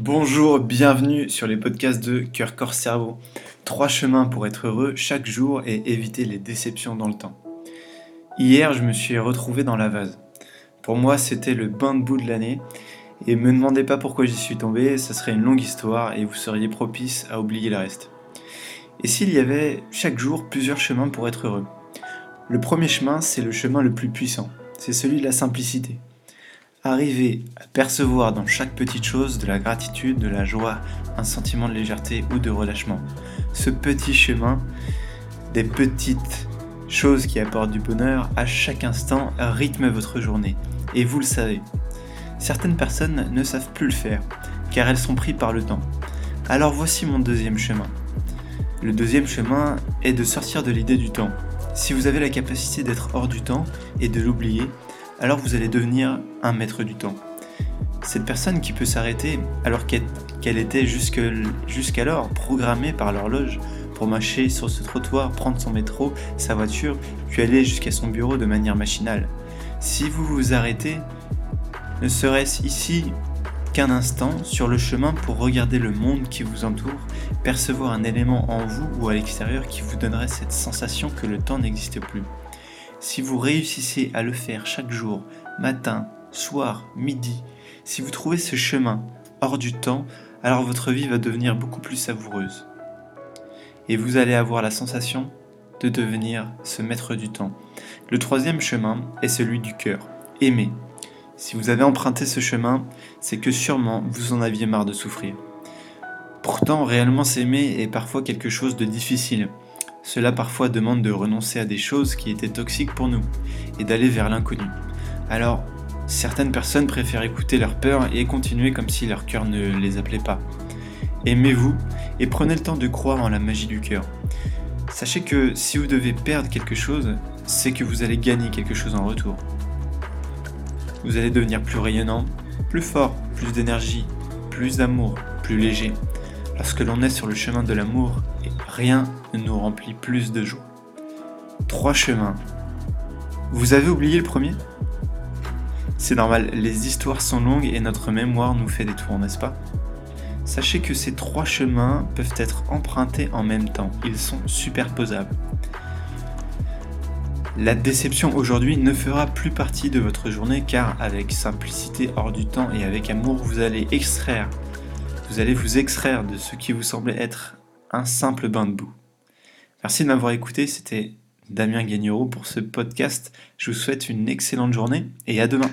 Bonjour, bienvenue sur les podcasts de Cœur Corps Cerveau. Trois chemins pour être heureux chaque jour et éviter les déceptions dans le temps. Hier, je me suis retrouvé dans la vase. Pour moi, c'était le bain de boue de l'année et me demandez pas pourquoi j'y suis tombé, ça serait une longue histoire et vous seriez propice à oublier le reste. Et s'il y avait chaque jour plusieurs chemins pour être heureux? Le premier chemin, c'est le chemin le plus puissant, c'est celui de la simplicité. Arriver à percevoir dans chaque petite chose de la gratitude, de la joie, un sentiment de légèreté ou de relâchement. Ce petit chemin, des petites choses qui apportent du bonheur à chaque instant, rythme votre journée. Et vous le savez. Certaines personnes ne savent plus le faire, car elles sont prises par le temps. Alors voici mon deuxième chemin. Le deuxième chemin est de sortir de l'idée du temps. Si vous avez la capacité d'être hors du temps et de l'oublier, alors vous allez devenir un maître du temps. Cette personne qui peut s'arrêter alors qu'elle était jusqu'alors programmée par l'horloge pour marcher sur ce trottoir, prendre son métro, sa voiture, puis aller jusqu'à son bureau de manière machinale. Si vous vous arrêtez, ne serait-ce ici qu'un instant sur le chemin pour regarder le monde qui vous entoure, percevoir un élément en vous ou à l'extérieur qui vous donnerait cette sensation que le temps n'existe plus. Si vous réussissez à le faire chaque jour, matin, soir, midi, si vous trouvez ce chemin hors du temps, alors votre vie va devenir beaucoup plus savoureuse. Et vous allez avoir la sensation de devenir ce maître du temps. Le troisième chemin est celui du cœur. Aimer. Si vous avez emprunté ce chemin, c'est que sûrement vous en aviez marre de souffrir. Pourtant, réellement s'aimer est parfois quelque chose de difficile. Cela parfois demande de renoncer à des choses qui étaient toxiques pour nous et d'aller vers l'inconnu. Alors, certaines personnes préfèrent écouter leur peur et continuer comme si leur cœur ne les appelait pas. Aimez-vous et prenez le temps de croire en la magie du cœur. Sachez que si vous devez perdre quelque chose, c'est que vous allez gagner quelque chose en retour. Vous allez devenir plus rayonnant, plus fort, plus d'énergie, plus d'amour, plus léger. Lorsque l'on est sur le chemin de l'amour, rien nous remplit plus de joie. Trois chemins. Vous avez oublié le premier? C'est normal, les histoires sont longues et notre mémoire nous fait des tours, n'est-ce pas? Sachez que ces trois chemins peuvent être empruntés en même temps, ils sont superposables. La déception aujourd'hui ne fera plus partie de votre journée car avec simplicité hors du temps et avec amour, vous allez extraire, vous allez vous extraire de ce qui vous semblait être un simple bain de boue. Merci de m'avoir écouté, c'était Damien Gagnereau pour ce podcast. Je vous souhaite une excellente journée et à demain.